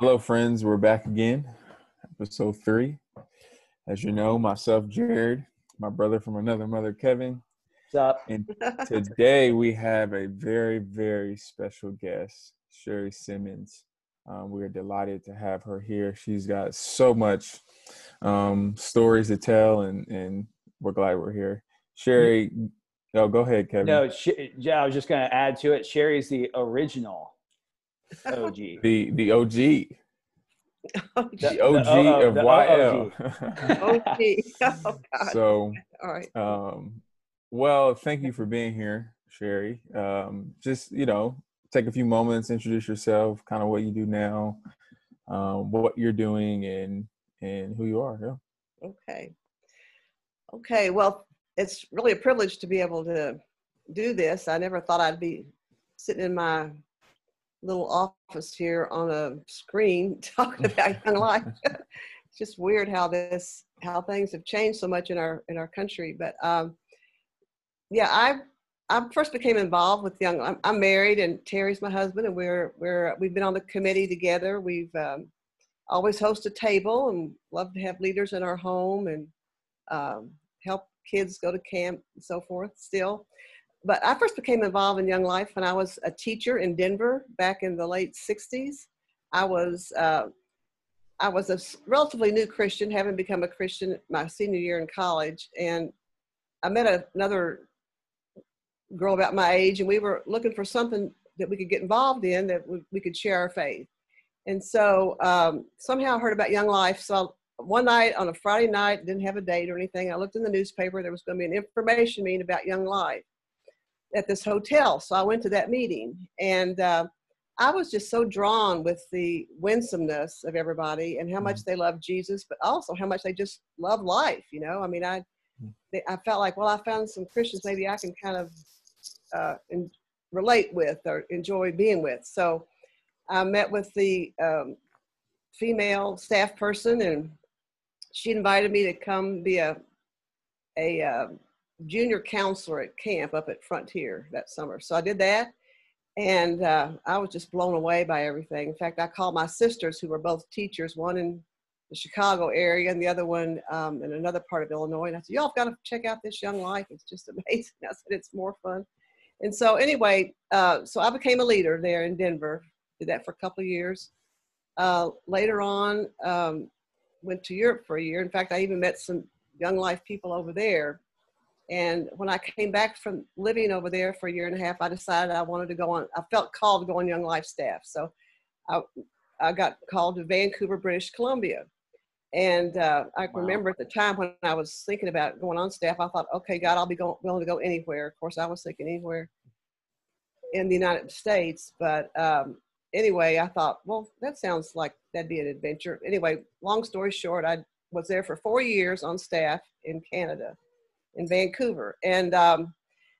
Hello, friends. We're back again, episode three. As you know, myself, Jared, my brother from another mother, Kevin. What's up? And today we have a very, very special guest, Sherry Simmons. Um, we are delighted to have her here. She's got so much um, stories to tell, and, and we're glad we're here. Sherry, oh, go ahead, Kevin. No, yeah, I was just going to add to it. Sherry's the original OG. the the OG. The- The OG the OO, of the YL. Okay. Oh, God. so, All right. um, well, thank you for being here, Sherry. Um, just you know, take a few moments, introduce yourself, kind of what you do now, um, what you're doing, and and who you are. Yeah. Okay. Okay. Well, it's really a privilege to be able to do this. I never thought I'd be sitting in my little office here on a screen talking about young life. it's just weird how this how things have changed so much in our in our country. But um, yeah, I I first became involved with young. I'm, I'm married, and Terry's my husband, and we're we're we've been on the committee together. We've um, always host a table and love to have leaders in our home and um, help kids go to camp and so forth still. But I first became involved in Young Life when I was a teacher in Denver back in the late 60s. I was uh, I was a relatively new Christian, having become a Christian my senior year in college, and I met a, another girl about my age, and we were looking for something that we could get involved in that we, we could share our faith. And so um, somehow I heard about Young Life. So one night on a Friday night, didn't have a date or anything. I looked in the newspaper. There was going to be an information meeting about Young Life at this hotel. So I went to that meeting, and uh, I was just so drawn with the winsomeness of everybody and how much they love Jesus, but also how much they just love life. You know, I mean, I they, I felt like, well, I found some Christians maybe I can kind of uh, relate with or enjoy being with. So I met with the um, female staff person, and she invited me to come be a a uh, junior counselor at camp up at Frontier that summer. So I did that, and uh, I was just blown away by everything. In fact, I called my sisters, who were both teachers, one in the Chicago area and the other one um, in another part of Illinois. And I said, y'all have got to check out this Young Life. It's just amazing. I said, it's more fun. And so anyway, uh, so I became a leader there in Denver. Did that for a couple of years. Uh, later on, um, went to Europe for a year. In fact, I even met some Young Life people over there. And when I came back from living over there for a year and a half, I decided I wanted to go on. I felt called to go on Young Life staff. So I, I got called to Vancouver, British Columbia. And uh, I Wow. remember at the time when I was thinking about going on staff, I thought, okay, God, I'll be going, willing to go anywhere. Of course, I was thinking anywhere in the United States. But um, anyway, I thought, well, that sounds like that'd be an adventure. Anyway, long story short, I was there for four years on staff in Canada, in Vancouver. And um,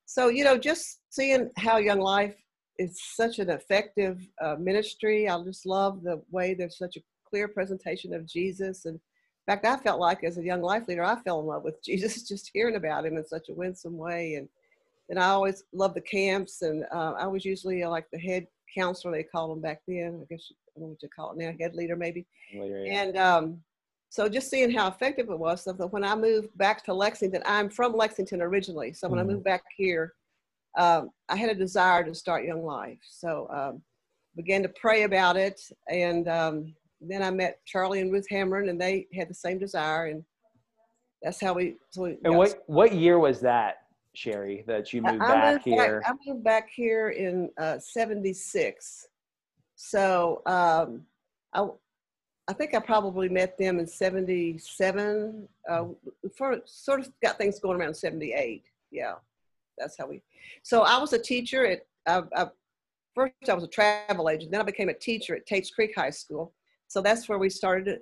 so, you know, just seeing how Young Life is such an effective uh, ministry, I just love the way there's such a clear presentation of Jesus. And in fact, I felt like as a young life leader, I fell in love with Jesus just hearing about him in such a winsome way. And and I always loved the camps, and uh, I was usually uh, like the head counselor they called them back then. I guess I don't know what you call it now, head leader maybe. Later, yeah. And um, so just seeing how effective it was. So when I moved back to Lexington, I'm from Lexington originally. So when Mhm. I moved back here, um, I had a desire to start Young Life. So um, began to pray about it, and um, then I met Charlie and Ruth Hamron, and they had the same desire, and that's how we. So we and what what year was that, Sherry, that you moved I back moved here? I moved back here in uh, '76. So um, I, I think I probably met them in '77. Uh, for, sort of got things going around '78. Yeah, that's how we. So I was a teacher at. I, I, first, I was a travel agent. Then I became a teacher at Tates Creek High School. So that's where we started.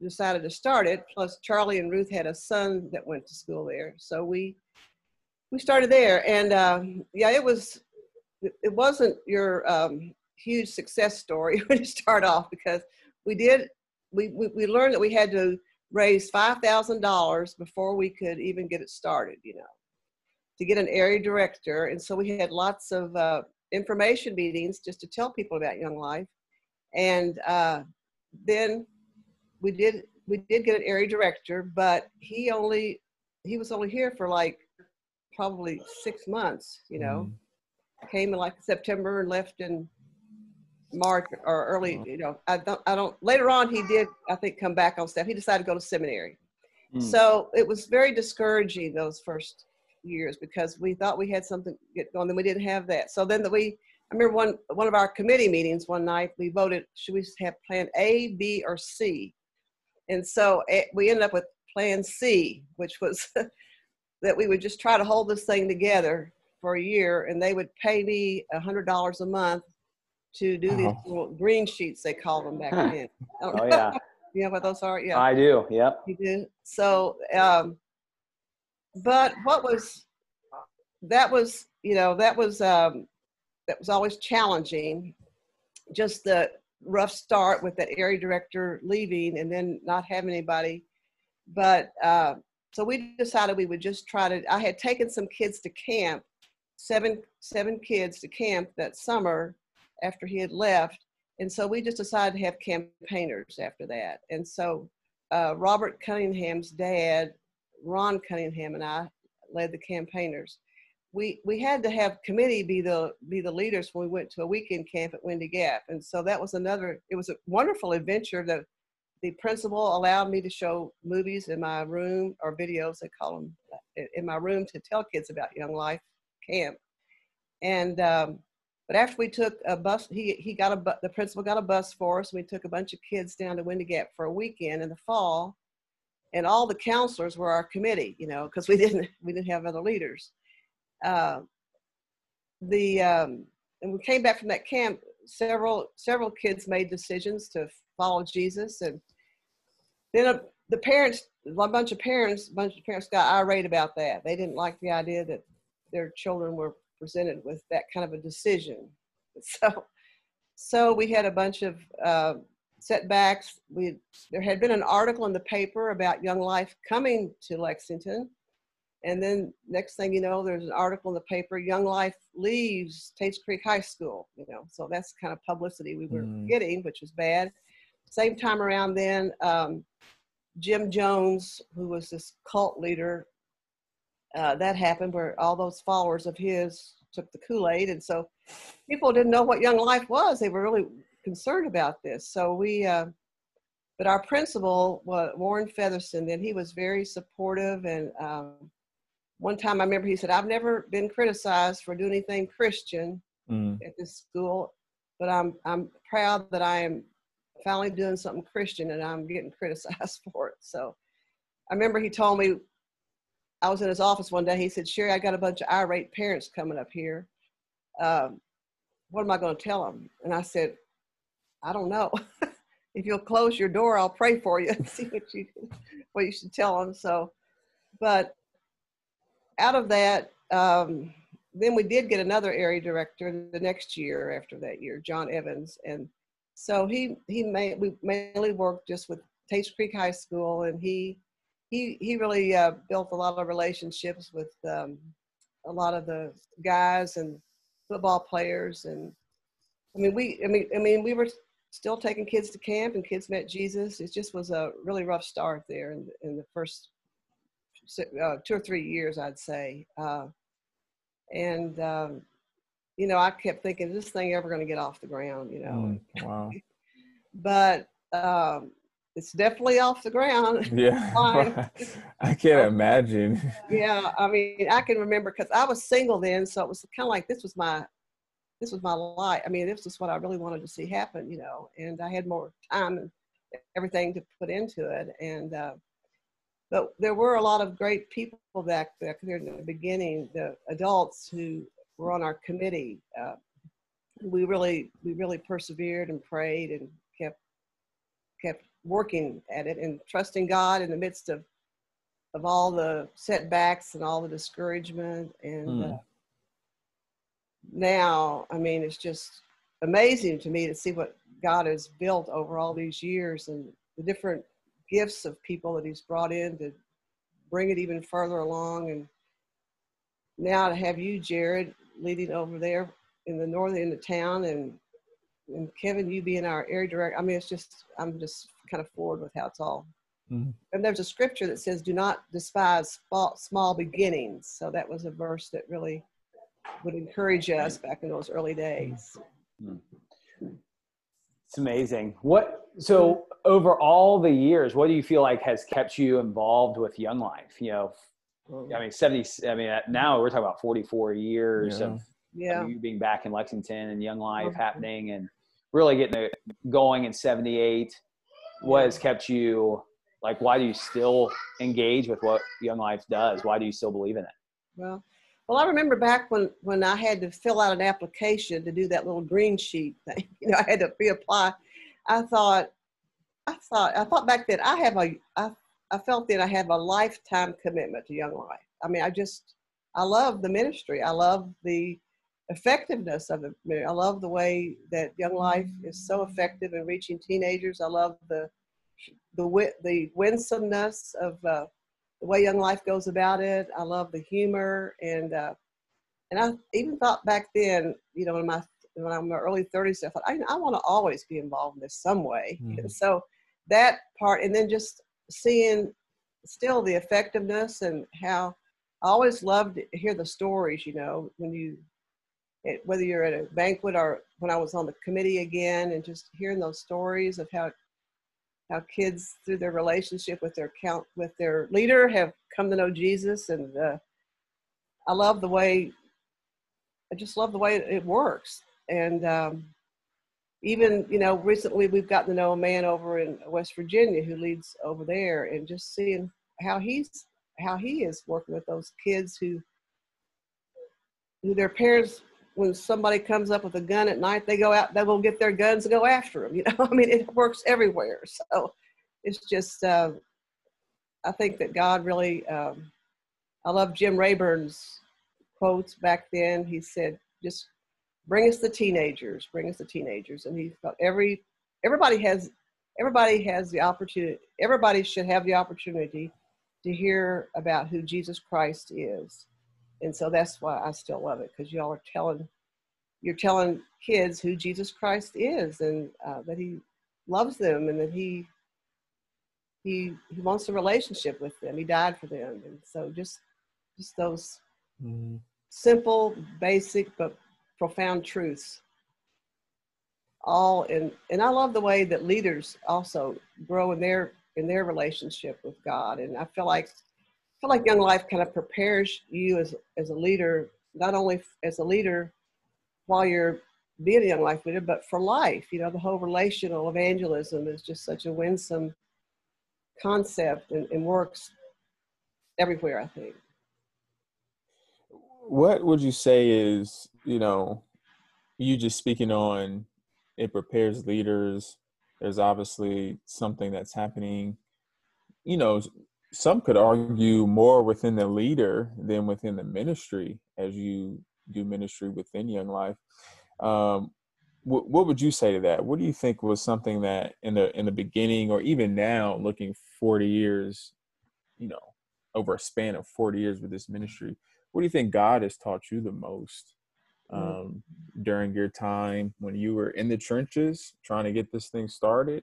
Decided to start it. Plus, Charlie and Ruth had a son that went to school there. So we we started there and um, yeah it was it it wasn't your um, huge success story when you start off because we did we, we, we learned that we had to raise five thousand dollars before we could even get it started. You know, to get an area director, and so we had lots of uh, information meetings just to tell people about Young Life, and uh, then we did we did get an area director, but he only he was only here for like probably six months. You know, mm. came in like September and left in March or early. You know, I don't I don't. Later on, he did I think come back on staff. He decided to go to seminary. Mm. So it was very discouraging those first years because we thought we had something get going, then we didn't have that. So then that we I remember one one of our committee meetings one night we voted should we have plan A, B, or C, and so it, we ended up with plan C, which was that we would just try to hold this thing together for a year, and they would pay me a hundred dollars a month to do these uh-huh. little green sheets they called them back then. oh yeah. you know what those are? Yeah. I do. Yep. You do. So, um, but what was that was you know that was um, that was always challenging. Just the rough start with that area director leaving and then not having anybody. But uh, so we decided we would just try to. I had taken some kids to camp, seven seven kids to camp that summer after he had left, and so we just decided to have campaigners after that. And so uh, Robert Cunningham's dad, Ron Cunningham, and I led the campaigners we we had to have committee be the be the leaders when we went to a weekend camp at Windy Gap, and so that was another. It was a wonderful adventure. The the principal allowed me to show movies in my room or videos they call them in my room to tell kids about Young Life Camp, and um, but after we took a bus, he he got a the principal got a bus for us. And we took a bunch of kids down to Windy Gap for a weekend in the fall, and all the counselors were our committee, you know, because we didn't we didn't have other leaders uh, the um, and we came back from that camp. Several several kids made decisions to follow Jesus, and then uh, the parents, a bunch of parents, a bunch of parents got irate about that. They didn't like the idea that their children were presented with that kind of a decision. So, so we had a bunch of uh, setbacks. We there had been an article in the paper about Young Life coming to Lexington, and then next thing you know, there's an article in the paper, Young Life leaves Tates Creek High School, you know, so that's kind of publicity we were mm. getting, which was bad. Same time around then, um, Jim Jones, who was this cult leader, uh, that happened where all those followers of his took the Kool-Aid. And so people didn't know what Young Life was. They were really concerned about this. So we, uh, but our principal, was Warren Featherston, then he was very supportive and um, one time I remember he said, I've never been criticized for doing anything Christian mm. at this school, but I'm I'm proud that I am finally doing something Christian and I'm getting criticized for it. So I remember he told me I was in his office one day. He said, Sherry, I got a bunch of irate parents coming up here. Um, what am I going to tell them? And I said, I don't know. if you'll close your door, I'll pray for you and see what you what you should tell them. So, but out of that, um, then we did get another area director the next year after that year, John Evans, and so he he we mainly worked just with Tates Creek High School, and he he he really uh, built a lot of relationships with um, a lot of the guys and football players, and I mean we I mean I mean we were still taking kids to camp, and kids met Jesus. It just was a really rough start there in in the first uh, two or three years, I'd say. Uh, and um, you know, I kept thinking, is this thing ever going to get off the ground? You know. Mm, wow. but um, it's definitely off the ground. Yeah. I can't imagine. Yeah, I mean, I can remember because I was single then, so it was kind of like this was my this was my life. I mean, this was what I really wanted to see happen, you know, and I had more time and everything to put into it. And uh, but there were a lot of great people back there in the beginning, the adults who were on our committee. Uh, we really, we really persevered and prayed and kept, kept working at it and trusting God in the midst of, of all the setbacks and all the discouragement. And mm. uh, now, I mean, it's just amazing to me to see what God has built over all these years and the different gifts of people that he's brought in to bring it even further along. And now to have you, Jared, leading over there in the northern end of town and and Kevin, you being our area director, I mean, it's just, I'm just kind of forward with how it's all. Mm-hmm. And there's a scripture that says, do not despise small, small beginnings. So that was a verse that really would encourage us back in those early days. It's amazing. What, so over all the years, what do you feel like has kept you involved with Young Life? You know, I mean, 70, I mean, now we're talking about 44 years yeah. of yeah. you being back in Lexington and Young Life mm-hmm. happening and really getting it going in 78. What has kept you, like, why do you still engage with what Young Life does? Why do you still believe in it? Well, well, I remember back when, when I had to fill out an application to do that little green sheet thing, you know, I had to reapply. I thought, I thought, I thought back then I have a, I, I felt that I have a lifetime commitment to Young Life. I mean, I just, I love the ministry. I love the effectiveness of it. I love the way that Young Life is so effective in reaching teenagers. I love the the the winsomeness of uh, the way Young Life goes about it. I love the humor and uh, and I even thought back then, you know, in my when I'm in my early 30s, I thought I, I want to always be involved in this some way. Mm-hmm. So that part, and then just seeing still the effectiveness and how I always loved to hear the stories. You know, when you whether you're at a banquet or when I was on the committee again, and just hearing those stories of how how kids through their relationship with their count with their leader have come to know Jesus, and uh, I love the way I just love the way it works, and um, even you know recently we've gotten to know a man over in West Virginia who leads over there, and just seeing how he's how he is working with those kids who who their parents when somebody comes up with a gun at night, they go out, they will get their guns and go after them. You know, I mean, it works everywhere. So it's just, uh, I think that God really, um, I love Jim Rayburn's quotes back then. He said, just bring us the teenagers, bring us the teenagers. And he thought every, everybody has, everybody has the opportunity, everybody should have the opportunity to hear about who Jesus Christ is and so that's why I still love it because y'all are telling you're telling kids who Jesus Christ is and uh, that He loves them and that He He He wants a relationship with them. He died for them, and so just just those mm-hmm. simple, basic but profound truths. All and and I love the way that leaders also grow in their in their relationship with God, and I feel like feel like Young Life kind of prepares you as as a leader, not only as a leader while you're being a Young Life leader, but for life. You know, the whole relational evangelism is just such a winsome concept and, and works everywhere. I think. What would you say is you know, you just speaking on it prepares leaders. There's obviously something that's happening you know some could argue more within the leader than within the ministry as you do ministry within Young Life. Um, what, what would you say to that? What do you think was something that in the in the beginning or even now, looking forty years, you know, over a span of forty years with this ministry, what do you think God has taught you the most mm. um, during your time when you were in the trenches trying to get this thing started,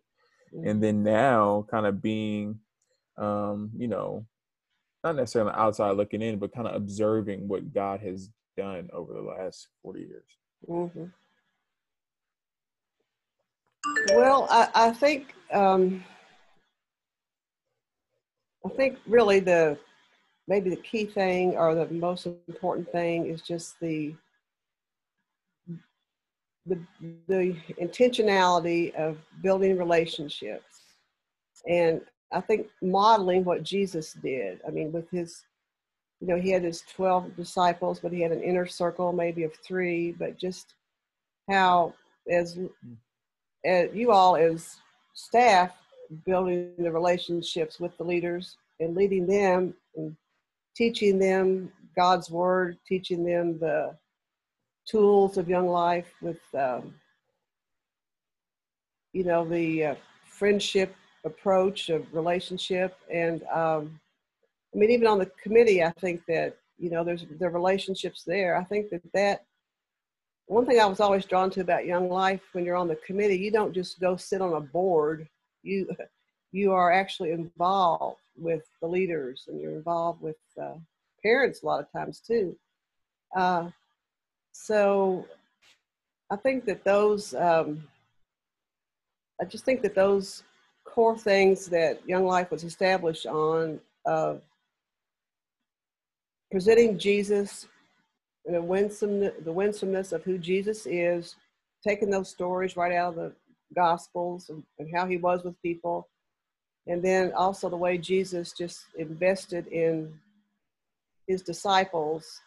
and then now kind of being um, you know, not necessarily outside looking in, but kind of observing what God has done over the last 40 years? Mm-hmm. Well, I, I think um, I think really the maybe the key thing or the most important thing is just the the the intentionality of building relationships and I think modeling what Jesus did. I mean, with his, you know, he had his 12 disciples, but he had an inner circle maybe of three, but just how, as, as you all as staff, building the relationships with the leaders and leading them and teaching them God's word, teaching them the tools of young life with, um, you know, the uh, friendship approach of relationship. And um, I mean, even on the committee, I think that you know there's the relationships there. I think that that one thing I was always drawn to about Young Life when you're on the committee, you don't just go sit on a board. You you are actually involved with the leaders and you're involved with uh, parents a lot of times too. Uh, so I think that those, um, I just think that those core things that Young Life was established on uh, presenting Jesus and the, winsome, the winsomeness of who Jesus is, taking those stories right out of the Gospels and, and how he was with people, and then also the way Jesus just invested in his disciples,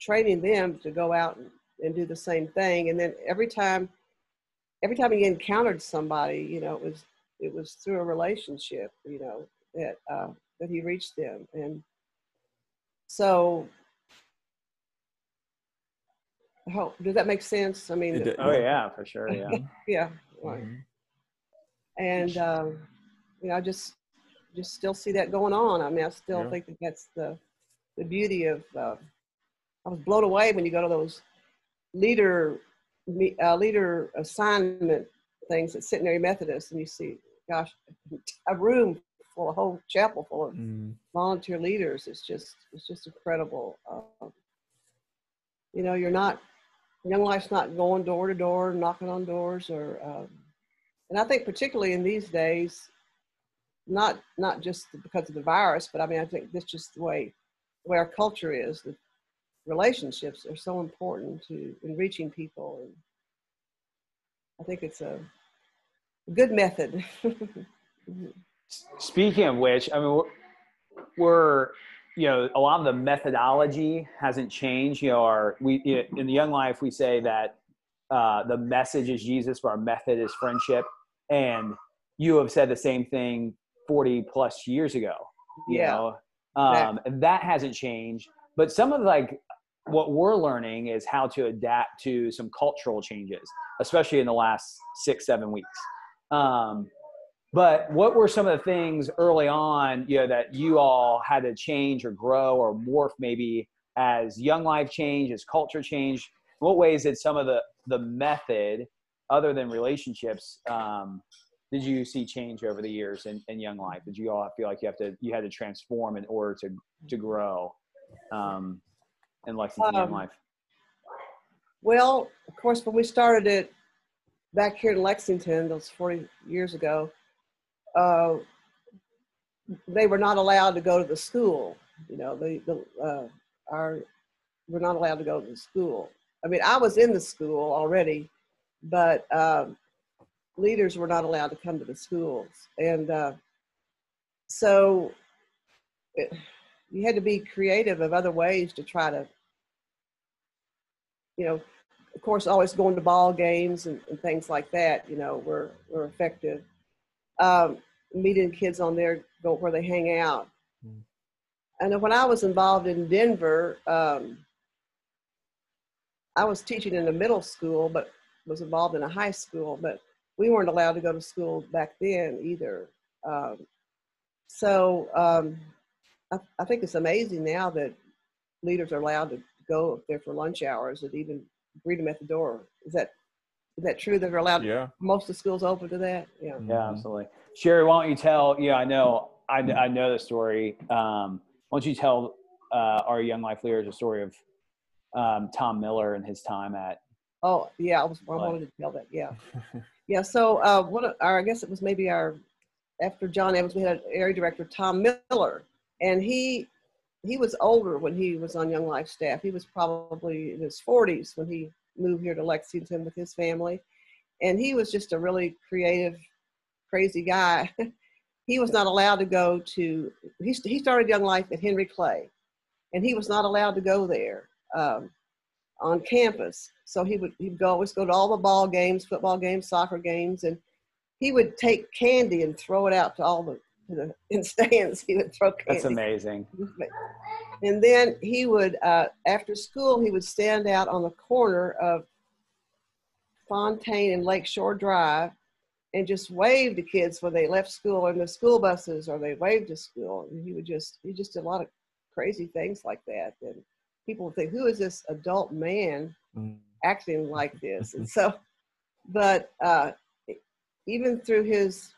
training them to go out and, and do the same thing. And then every time, every time he encountered somebody, you know, it was it was through a relationship, you know, that uh, that he reached them. And so, how does that make sense? I mean, oh yeah, for sure, yeah, yeah, right. Mm-hmm. And um, you know, I just just still see that going on. I mean, I still yeah. think that that's the the beauty of. Uh, I was blown away when you go to those leader uh, leader assignment things at Centenary Methodist, and you see, gosh, a room full, a whole chapel full of mm. volunteer leaders. It's just it's just incredible. Uh, you know, you're not young life's not going door to door, knocking on doors, or um, and I think particularly in these days, not not just because of the virus, but I mean I think that's just the way the way our culture is. The relationships are so important to in reaching people, and I think it's a good method. Speaking of which, I mean we're, we're you know a lot of the methodology hasn't changed. You know, our we in the Young Life we say that uh, the message is Jesus, but our method is friendship, and you have said the same thing 40 plus years ago you yeah. know um, and that hasn't changed but some of like what we're learning is how to adapt to some cultural changes especially in the last six seven weeks um, but what were some of the things early on you know that you all had to change or grow or morph maybe as young life changed as culture changed? What ways did some of the the method other than relationships um, did you see change over the years in, in young life? Did you all feel like you have to you had to transform in order to to grow um, in lexington um, young life? well of course when we started it back here in lexington those 40 years ago uh, they were not allowed to go to the school you know the, the uh, we're not allowed to go to the school i mean i was in the school already but um, leaders were not allowed to come to the schools. And uh, so it, you had to be creative of other ways to try to, you know, of course, always going to ball games and, and things like that, you know, were, were effective. Um, meeting kids on their, go where they hang out. Mm. And when I was involved in Denver, um, I was teaching in a middle school, but was involved in a high school. But we weren't allowed to go to school back then either. Um, so um, I, I, think it's amazing now that leaders are allowed to go up there for lunch hours and even greet them at the door. Is that is that true? That they're allowed? Yeah. Most of the schools open to that. Yeah. Yeah, absolutely. Sherry, why don't you tell? Yeah, I know. I, I know the story. Um, why don't you tell uh, our young life leaders a story of um, Tom Miller and his time at? Oh yeah, I was I wanted to tell that. Yeah. Yeah, so uh, of our, I guess it was maybe our after John Evans, we had area director Tom Miller, and he he was older when he was on Young Life staff. He was probably in his 40s when he moved here to Lexington with his family, and he was just a really creative, crazy guy. he was not allowed to go to he he started Young Life at Henry Clay, and he was not allowed to go there. Um, on campus. So he would he'd go always go to all the ball games, football games, soccer games, and he would take candy and throw it out to all the, the in stands. He would throw candy. That's amazing. And then he would uh, after school he would stand out on the corner of Fontaine and Lakeshore Drive, and just waved to kids when they left school in the school buses or they waved to school. And he would just, he just did a lot of crazy things like that. And people would think, who is this adult man mm. acting like this? and so, but uh, even through his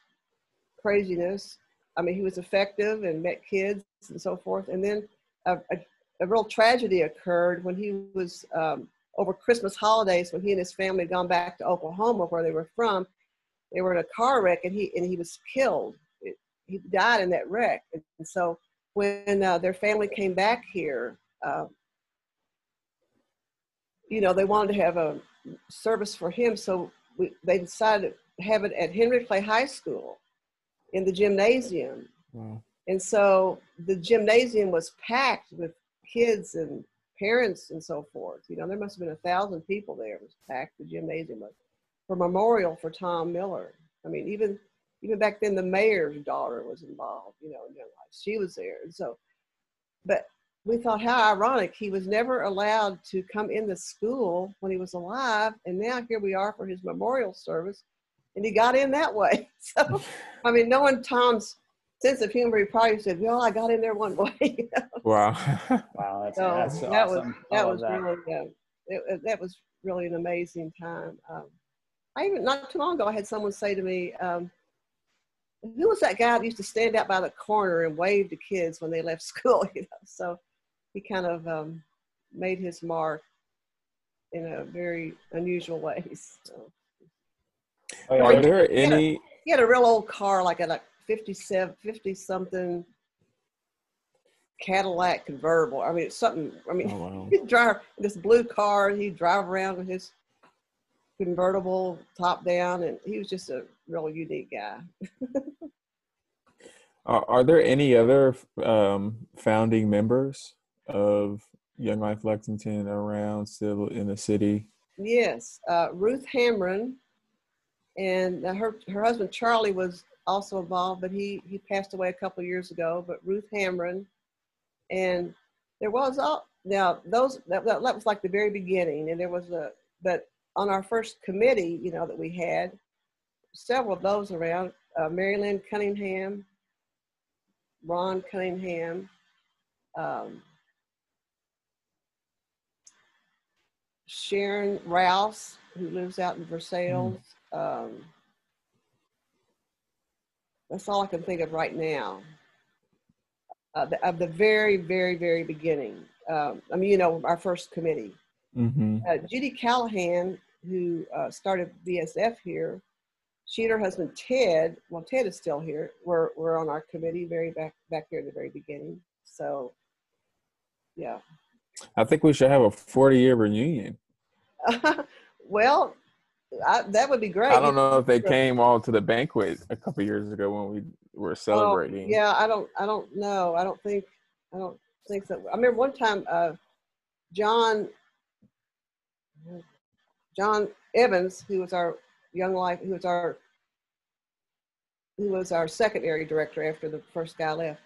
craziness, I mean, he was effective and met kids and so forth. And then a, a, a real tragedy occurred when he was um, over Christmas holidays when he and his family had gone back to Oklahoma, where they were from they were in a car wreck and he and he was killed. He died in that wreck. And so when uh, their family came back here, uh, you know, they wanted to have a service for him. So we, they decided to have it at Henry Clay High School in the gymnasium. Wow. And so the gymnasium was packed with kids and parents and so forth. You know, there must have been a thousand people there. It was packed. The gymnasium was for memorial for Tom Miller. I mean, even even back then, the mayor's daughter was involved. You know, in young life, she was there, and so. But we thought how ironic he was never allowed to come in the school when he was alive, and now here we are for his memorial service, and he got in that way. So, I mean, knowing Tom's sense of humor, he probably said, "Well, I got in there one way." Wow! wow, that's, so that's that awesome. was that was that. really yeah, it, that was really an amazing time. Um, I even not too long ago, I had someone say to me, um, "Who was that guy that used to stand out by the corner and wave to kids when they left school?" You know, so he kind of um, made his mark in a very unusual way. So. Oh, Are there he any? Had a, he had a real old car, like a like 57, 50 something Cadillac convertible. I mean, it's something. I mean, oh, wow. he'd drive this blue car. He'd drive around with his convertible top down and he was just a real unique guy are, are, there any other um, founding members of young life lexington around still in the city yes uh, ruth hamron and her her husband charlie was also involved but he he passed away a couple years ago but ruth hamron and there was all now those that, that was like the very beginning and there was a but on our first committee, you know, that we had, several of those around, uh, Mary Lynn Cunningham, Ron Cunningham, um, Sharon Rouse, who lives out in Versailles. Mm. Um, that's all I can think of right now. Uh, the, of the very, very, very beginning. Um, I mean, you know, our first committee. Mm-hmm. Uh, Judy Callahan, who uh, started BSF here, she and her husband Ted, well, Ted is still here. We're, we're on our committee very back, back here at the very beginning. So, yeah. I think we should have a 40 year reunion. well, I, that would be great. I don't know if they came all to the banquet a couple years ago when we were celebrating. Oh, yeah, I don't, I don't know. I don't think, I don't think so. I remember one time, uh, John John Evans, who was our Young Life, who was our who was our secondary director after the first guy left.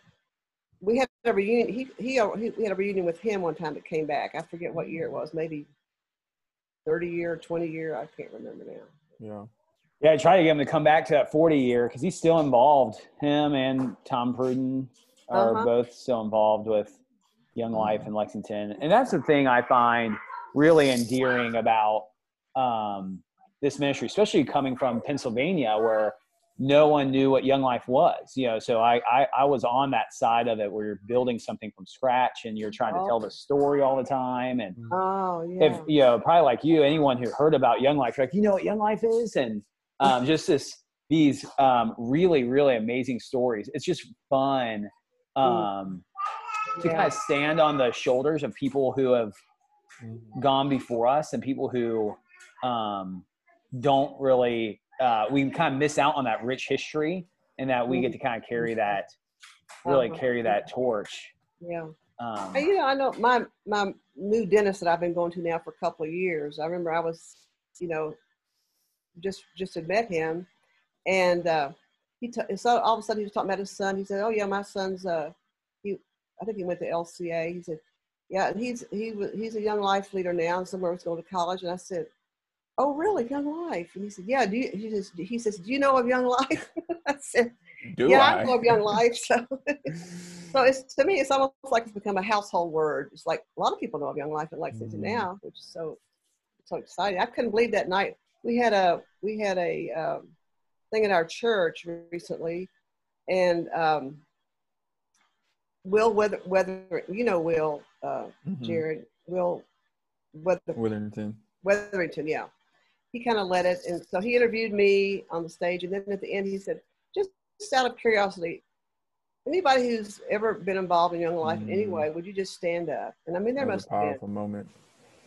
We had a reunion. He, he, he we had a reunion with him one time that came back. I forget what year it was. Maybe thirty year, twenty year. I can't remember now. Yeah. Yeah, I try to get him to come back to that 40 year because he's still involved. Him and Tom Pruden are uh-huh. both still involved with Young Life in Lexington. And that's the thing I find really endearing about um, this ministry, especially coming from Pennsylvania, where no one knew what Young Life was. You know, so I, I, I was on that side of it where you're building something from scratch and you're trying to tell the story all the time. And oh, yeah. if you know, probably like you, anyone who heard about Young Life, like you know what Young Life is, and um, just this these um, really really amazing stories. It's just fun mm. um, to kind of stand on the shoulders of people who have mm-hmm. gone before us and people who um, don't really uh, we kind of miss out on that rich history and that we get to kind of carry that really uh-huh. carry that torch. Yeah. Um, you know i know my my new dentist that i've been going to now for a couple of years i remember i was you know just just had met him and uh he t- so all of a sudden he was talking about his son. He said oh yeah my son's uh he i think he went to lca he said yeah he's he was he's a young life leader now and somewhere was going to college. And i said "Oh, really, Young Life?" And he said, "Yeah." Do you, he says, "He says, do you know of Young Life?" I said, Do "Yeah, I? I know of Young Life." So, so it's to me, it's almost like it's become a household word. It's like a lot of people know of Young Life in Lexington Mhm. now, which is so so exciting. I couldn't believe that night we had a we had a um, thing at our church recently, and um, Will Weather Weather you know Will uh, Mhm. Jared Will Weather Witherington. Weatherington, yeah. He kind of led it, and so he interviewed me on the stage, and then at the end he said, "Just, just out of curiosity, anybody who's ever been involved in Young Life Mm. way, would you just stand up?" And I mean, there That must a have been powerful moment.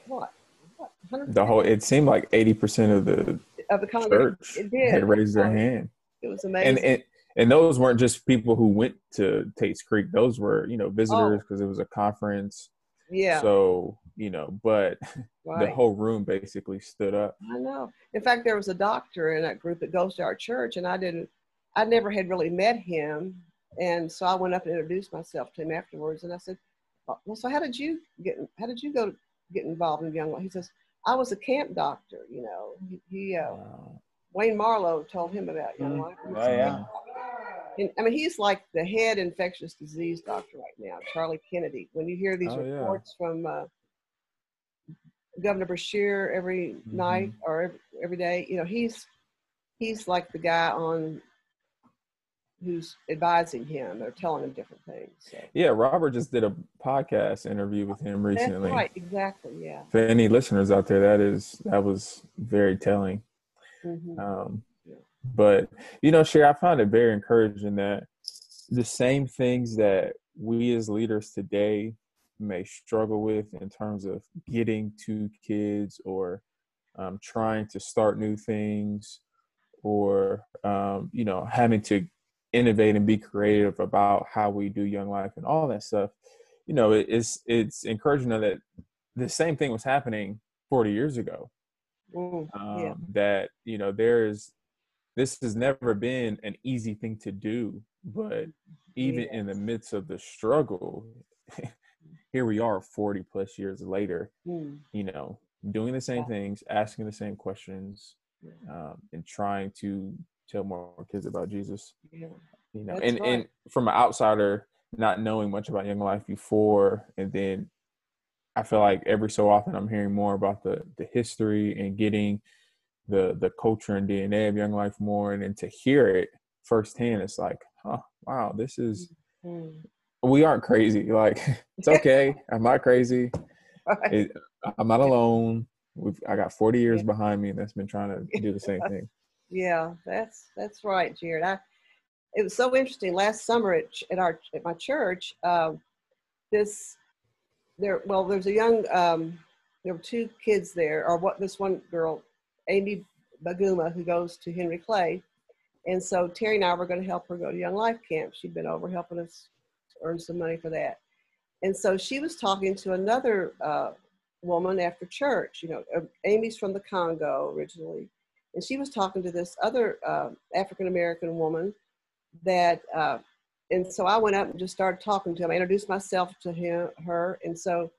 what, what, The whole it seemed like eighty percent of the of the congregation. church It did. had raised their Um, hand. It was amazing. and, and and those weren't just people who went to Tate's Creek. Those were you know visitors because it was a conference. yeah, So you know, but right. the whole room basically stood up. I know. In fact, there was a doctor in that group that goes to our church, and I didn't, I never had really met him. And so I went up and introduced myself to him afterwards. And I said, Well, so how did you get, how did you go get involved in Young Life? He says, I was a camp doctor, you know. He, he uh, Wow. Wayne Marlowe told him about Young Mhm. Life. Oh, yeah. And, I mean, he's like the head infectious disease doctor right now, Charlie Kennedy. When you hear these Oh, yeah. reports from uh, Governor Beshear every Mhm. night or every, every day, you know, he's he's like the guy on who's advising him or telling him different things. So Yeah, Robert just did a podcast interview with him that's recently. right, exactly, yeah. For any listeners out there, that is that was very telling. hmm Um, Yeah. but you know, Sherry, I found it very encouraging that the same things that we as leaders today may struggle with in terms of getting to kids or um, trying to start new things or um, you know having to innovate and be creative about how we do young life and all that stuff. You know it, it's it's encouraging that the same thing was happening 40 years ago. Mm, um, Yeah. that you know there is this has never been an easy thing to do but even in the midst of the struggle here we are 40 plus years later mm, you know doing the same Yeah. things asking the same questions Yeah. um, and trying to tell more kids about jesus yeah. you know That's and right. and from an outsider not knowing much about young life before and then i feel like every so often i'm hearing more about the the history and getting the the culture and dna of young life more and then to hear it firsthand it's like huh wow this is Mm. We aren't crazy. Like it's okay. I'm not crazy? It, i'm not alone. We've, i got 40 years Yeah. behind me that's been trying to do the same thing. Yeah, that's that's right, Jared. I it was so interesting. Last summer at at our at my church. Um, this there well, there's a young um, there were two kids there, or what this one girl, Amy Baguma, who goes to Henry Clay, and so Terry and I were going to help her go to Young Life Camp. She'd been over helping us earn some money for that, and so she was talking to another uh, woman after church. You know, uh, Amy's from the Congo originally and she was talking to this other uh, African American woman that, uh, and so I went up and just started talking to him. I introduced myself to him, her, and so,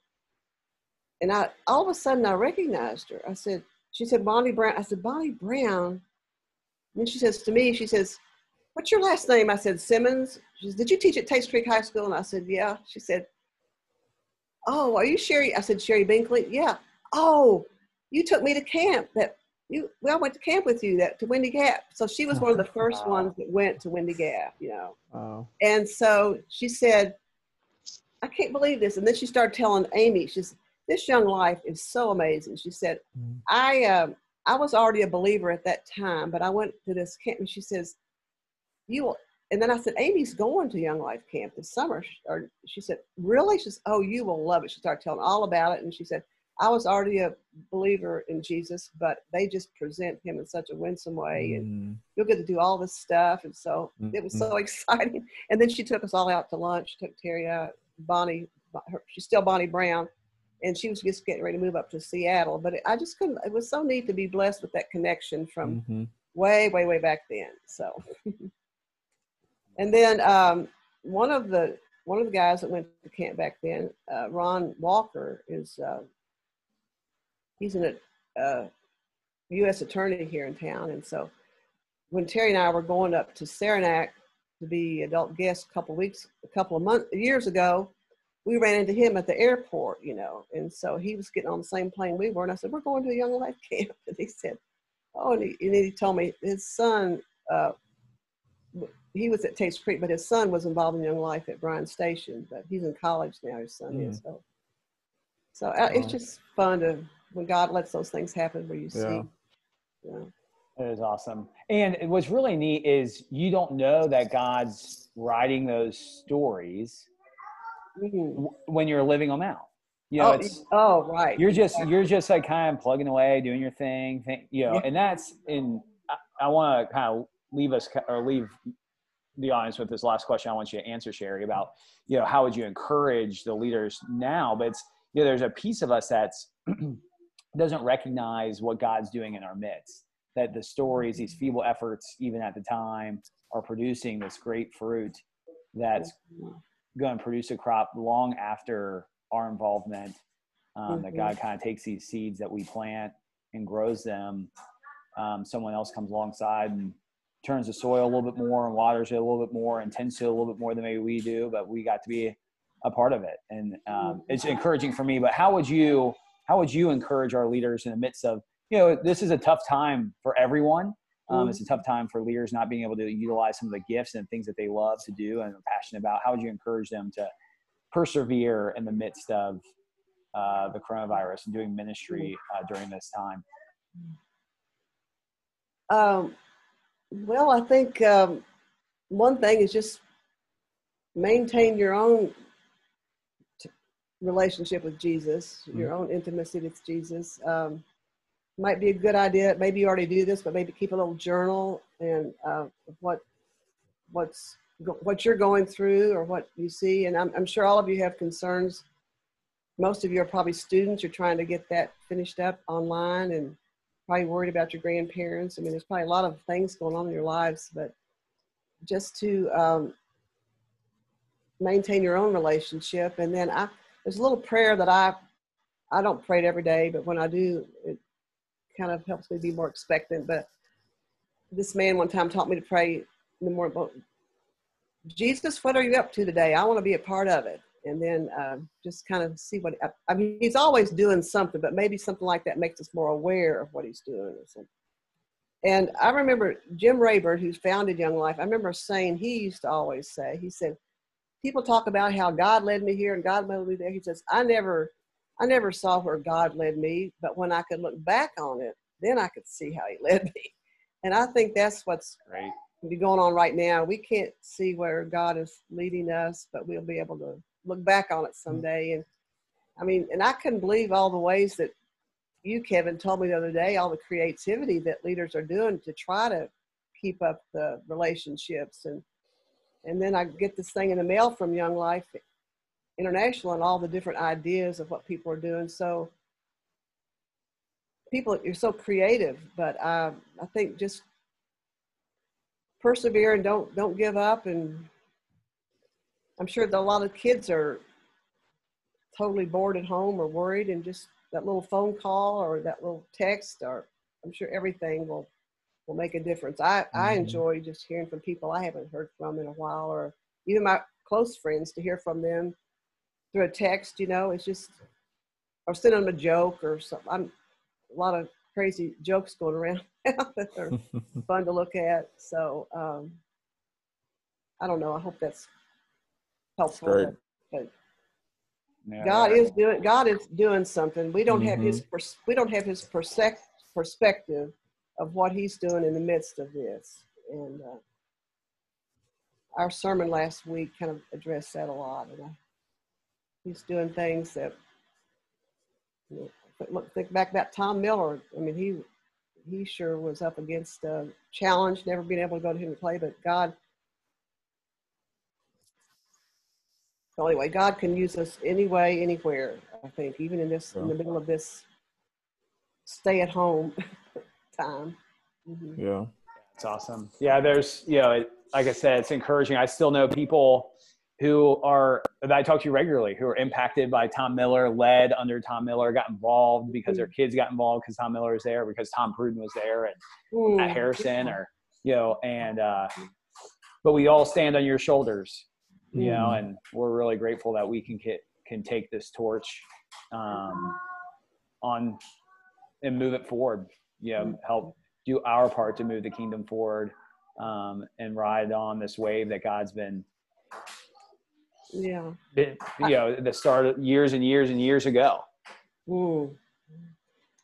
and I all of a sudden I recognized her. I said, she said Bonnie Brown. I said Bonnie Brown. And she says to me, she says, "What's your last name?" I said Simmons. She says, "Did you teach at Tates Creek High School?" And I said, "Yeah." She said, "Oh, are you Sherry?" I said, "Sherry Binkley." Yeah. Oh, you took me to camp that you well, I went to camp with you that to Windy Gap. So she was one of the first Wow. ones that went to Windy Gap, you know. wow And so she said, I can't believe this. And then she started telling Amy, she's this young life is so amazing. She said, Mhm. I um I was already a believer at that time, but I went to this camp and she says, You will and then I said, Amy's going to Young Life Camp this summer. Or she said, Really? She says, Oh, you will love it. She started telling all about it. And she said, I was already a believer in Jesus, but they just present him in such a winsome way. And Mm, you'll get to do all this stuff. And so it was so exciting. And then she took us all out to lunch, took Terry out, Bonnie, her, she's still Bonnie Brown. And she was just getting ready to move up to Seattle. But it, I just couldn't, it was so neat to be blessed with that connection from mhm. way, way, way back then. So, and then um, one of the, one of the guys that went to camp back then, uh, Ron Walker is, uh, he's in a, uh, U.S. attorney here in town, and so when Terry and I were going up to Saranac to be adult guests a couple weeks, a couple of months, years ago, we ran into him at the airport, you know, and so he was getting on the same plane we were, and I said, "We're going to a Young Life camp," and he said, "Oh," and he, and he told me his son, uh, he was at Tates Creek, but his son was involved in Young Life at Bryan Station, but he's in college now. His son mm. is so. So uh, it's just fun to when God lets those things happen where you see. Yeah. It is awesome. And what's really neat is you don't know that God's writing those stories mm-hmm. when you're living them out. You know, oh, it's, oh, right. You're just you're just like kind of plugging away, doing your thing, thing you know, yeah. and that's in. I, I want to kind of leave us or leave the audience with this last question. I want you to answer, Sherry, about you know how would you encourage the leaders now? But it's you know there's a piece of us that's doesn't recognize what God's doing in our midst. That the stories, these feeble efforts, even at the time, are producing this great fruit that's going to produce a crop long after our involvement. Um, mm-hmm. That God kind of takes these seeds that we plant and grows them. Um, someone else comes alongside and turns the soil a little bit more and waters it a little bit more and tends to a little bit more than maybe we do, but we got to be a part of it. And um, it's mm-hmm. encouraging for me. But how would you how would you encourage our leaders in the midst of you know this is a tough time for everyone um, it's a tough time for leaders not being able to utilize some of the gifts and things that they love to do and are passionate about how would you encourage them to persevere in the midst of uh, the coronavirus and doing ministry uh, during this time um, well i think um, one thing is just maintain your own relationship with Jesus, mm-hmm. your own intimacy with Jesus. Um, might be a good idea. Maybe you already do this, but maybe keep a little journal and uh, what what's what you're going through or what you see. And I'm, I'm sure all of you have concerns. Most of you are probably students. You're trying to get that finished up online and probably worried about your grandparents. I mean, there's probably a lot of things going on in your lives, but just to um, maintain your own relationship. And then I, there's a little prayer that I I don't pray it every day, but when I do, it kind of helps me be more expectant. But this man one time taught me to pray in the morning. Jesus, what are you up to today? I want to be a part of it, and then uh, just kind of see what. I, I mean, he's always doing something, but maybe something like that makes us more aware of what he's doing or something. And I remember Jim Rayburn, who founded Young Life. I remember saying he used to always say, he said, people talk about how God led me here and God led me there. He says, I never, I never saw where God led me, but when I could look back on it, then I could see how He led me. And I think that's what's Great. going on right now. We can't see where God is leading us, but we'll be able to look back on it hmm. someday. And I mean, and I couldn't believe all the ways that you, Kevin, told me the other day, all the creativity that leaders are doing to try to keep up the relationships and and then I get this thing in the mail from Young Life International and all the different ideas of what people are doing. So people, you're so creative, but I, I think just persevere and don't don't give up. And I'm sure that a lot of kids are totally bored at home or worried, and just that little phone call or that little text, or I'm sure everything will will make a difference. I, mm-hmm. I enjoy just hearing from people I haven't heard from in a while, or even my close friends to hear from them through a text. You know, it's just or send them a joke or something. I'm a lot of crazy jokes going around that are fun to look at. So um, I don't know. I hope that's helpful. But, but yeah, God is doing God is doing something. We don't mm-hmm. have his pers- we don't have his perspective of what he's doing in the midst of this. And uh, our sermon last week kind of addressed that a lot. And I, he's doing things that, you know, look, think back about Tom Miller. I mean, he he sure was up against a challenge, never being able to go to him to play, but God. So anyway, God can use us anyway, anywhere. I think, even in this, in the middle of this stay at home time. Mm-hmm. Yeah. It's awesome. Yeah, there's, you know, it, like I said, it's encouraging. I still know people who are that I talk to regularly, who are impacted by Tom Miller, led under Tom Miller, got involved because their kids got involved because Tom Miller was there, because Tom Pruden was there, and mm. at Harrison, or you know, and uh, but we all stand on your shoulders, you know, and we're really grateful that we can get can take this torch um, on and move it forward. You know, help do our part to move the kingdom forward um, and ride on this wave that God's been yeah you know the start of years and years and years ago mm.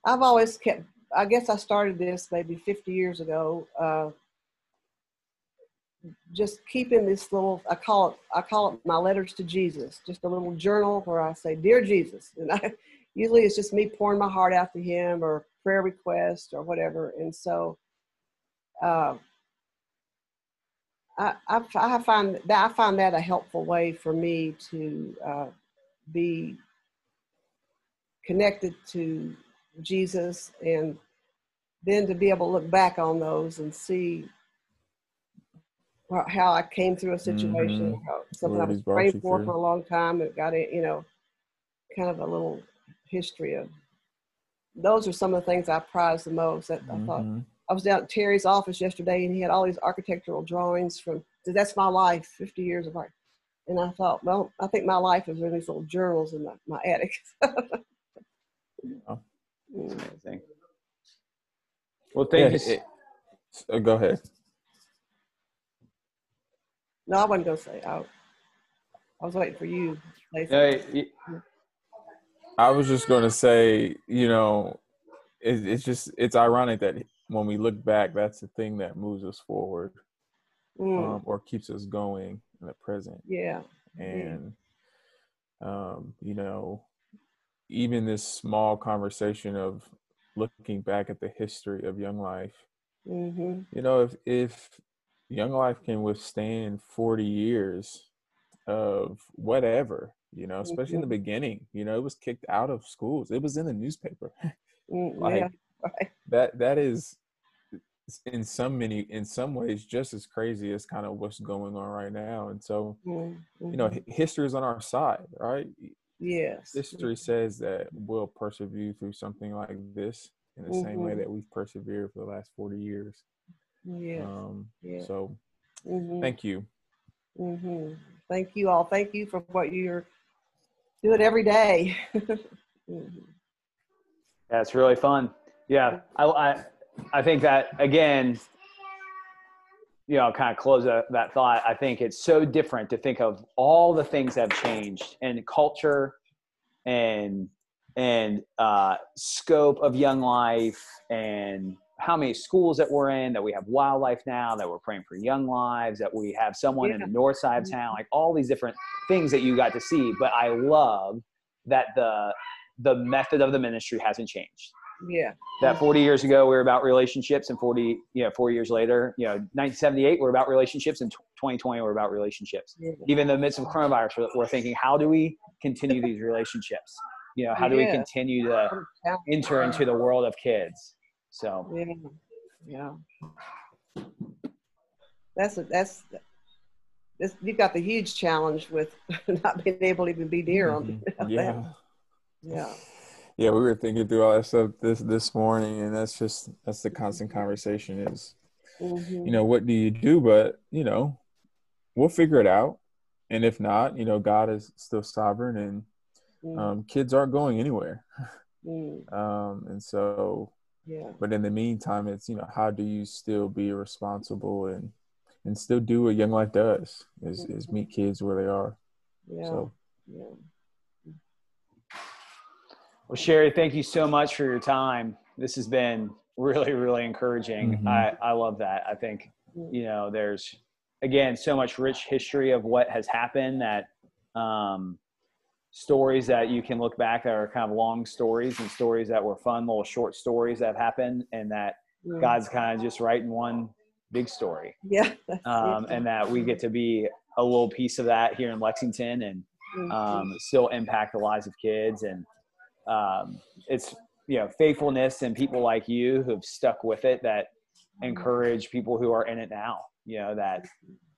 i've always kept i guess i started this maybe 50 years ago uh, just keeping this little i call it i call it my letters to jesus. Just a little journal where i say dear jesus and i usually it's just me pouring my heart out to him or prayer request or whatever. And so uh, I, I, I find that I find that a helpful way for me to uh, be connected to Jesus and then to be able to look back on those and see how I came through a situation, mm-hmm. how, something I was praying for for a long time, and got it, you know, kind of a little history of. Those are some of the things I prize the most. That mm-hmm. I thought mm-hmm. I was down at Terry's office yesterday and he had all these architectural drawings from, that's my life, 50 years of art. And I thought, well, I think my life is in these little journals in my, my attic. oh, amazing. Well, thank yeah, you. It, uh, go ahead. No, I wasn't to say. I, I was waiting for you. Yeah, I was just going to say, you know, it, it's just, it's ironic that when we look back, that's the thing that moves us forward mm. um, or keeps us going in the present. Yeah. And, um, you know, even this small conversation of looking back at the history of Young Life, mm-hmm. you know, if, if Young Life can withstand 40 years of whatever, you know, especially mm-hmm. in the mm-hmm. beginning, you know, it was kicked out of schools. It was in the newspaper. Mm, like, yeah right. that that is in some many in some ways just as crazy as kind of what's going on right now and so mm-hmm. you know mm-hmm. history is on our side right yes history says that we'll persevere through something like this in the mm-hmm. same way mm-hmm. that we've persevered for the last 40 years yeah um yeah. so mm-hmm. thank you mm-hmm. thank you all thank you for what you're doing every day that's really fun yeah, I, I, I think that again, you know, kind of close that, that thought. I think it's so different to think of all the things that have changed and culture and and uh, scope of young life and how many schools that we're in that we have WyldLife now that we're praying for young lives that we have someone yeah. in the north side of mm-hmm. town like all these different things that you got to see but i love that the the method of the ministry hasn't changed yeah. That 40 years ago, we were about relationships, and 40, you know, four years later, you know, 1978, we're about relationships, and 2020, we're about relationships. Yeah. Even in the midst of coronavirus, we're thinking, how do we continue these relationships? You know, how do yeah. we continue to enter into the world of kids? So, yeah, yeah. That's a, that's this, you've got the huge challenge with not being able to even be near them. Mm-hmm. Yeah. yeah yeah, we were thinking through all that stuff this this morning, and that's just that's the constant conversation is, mm-hmm. you know, what do you do? But you know, we'll figure it out, and if not, you know, God is still sovereign, and mm. um, kids aren't going anywhere, mm. um, and so. Yeah. But in the meantime, it's you know how do you still be responsible and and still do what Young Life does is mm-hmm. is meet kids where they are. Yeah. So. Yeah. Well, Sherry, thank you so much for your time. This has been really, really encouraging. Mm-hmm. I, I love that. I think, you know, there's, again, so much rich history of what has happened that um, stories that you can look back that are kind of long stories and stories that were fun, little short stories that have happened and that mm-hmm. God's kind of just writing one big story. Yeah. Um, and that we get to be a little piece of that here in Lexington and mm-hmm. um, still impact the lives of kids and um, it's you know faithfulness and people like you who've stuck with it that encourage people who are in it now you know that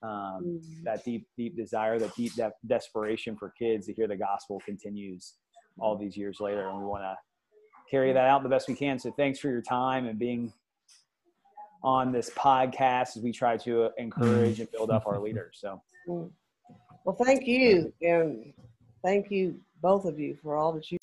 um, mm-hmm. that deep, deep desire, that deep de- desperation for kids to hear the gospel continues all these years later. And we want to carry that out the best we can. So thanks for your time and being on this podcast as we try to encourage and build up our leaders. So, mm. well, thank you. And thank you, both of you, for all that you.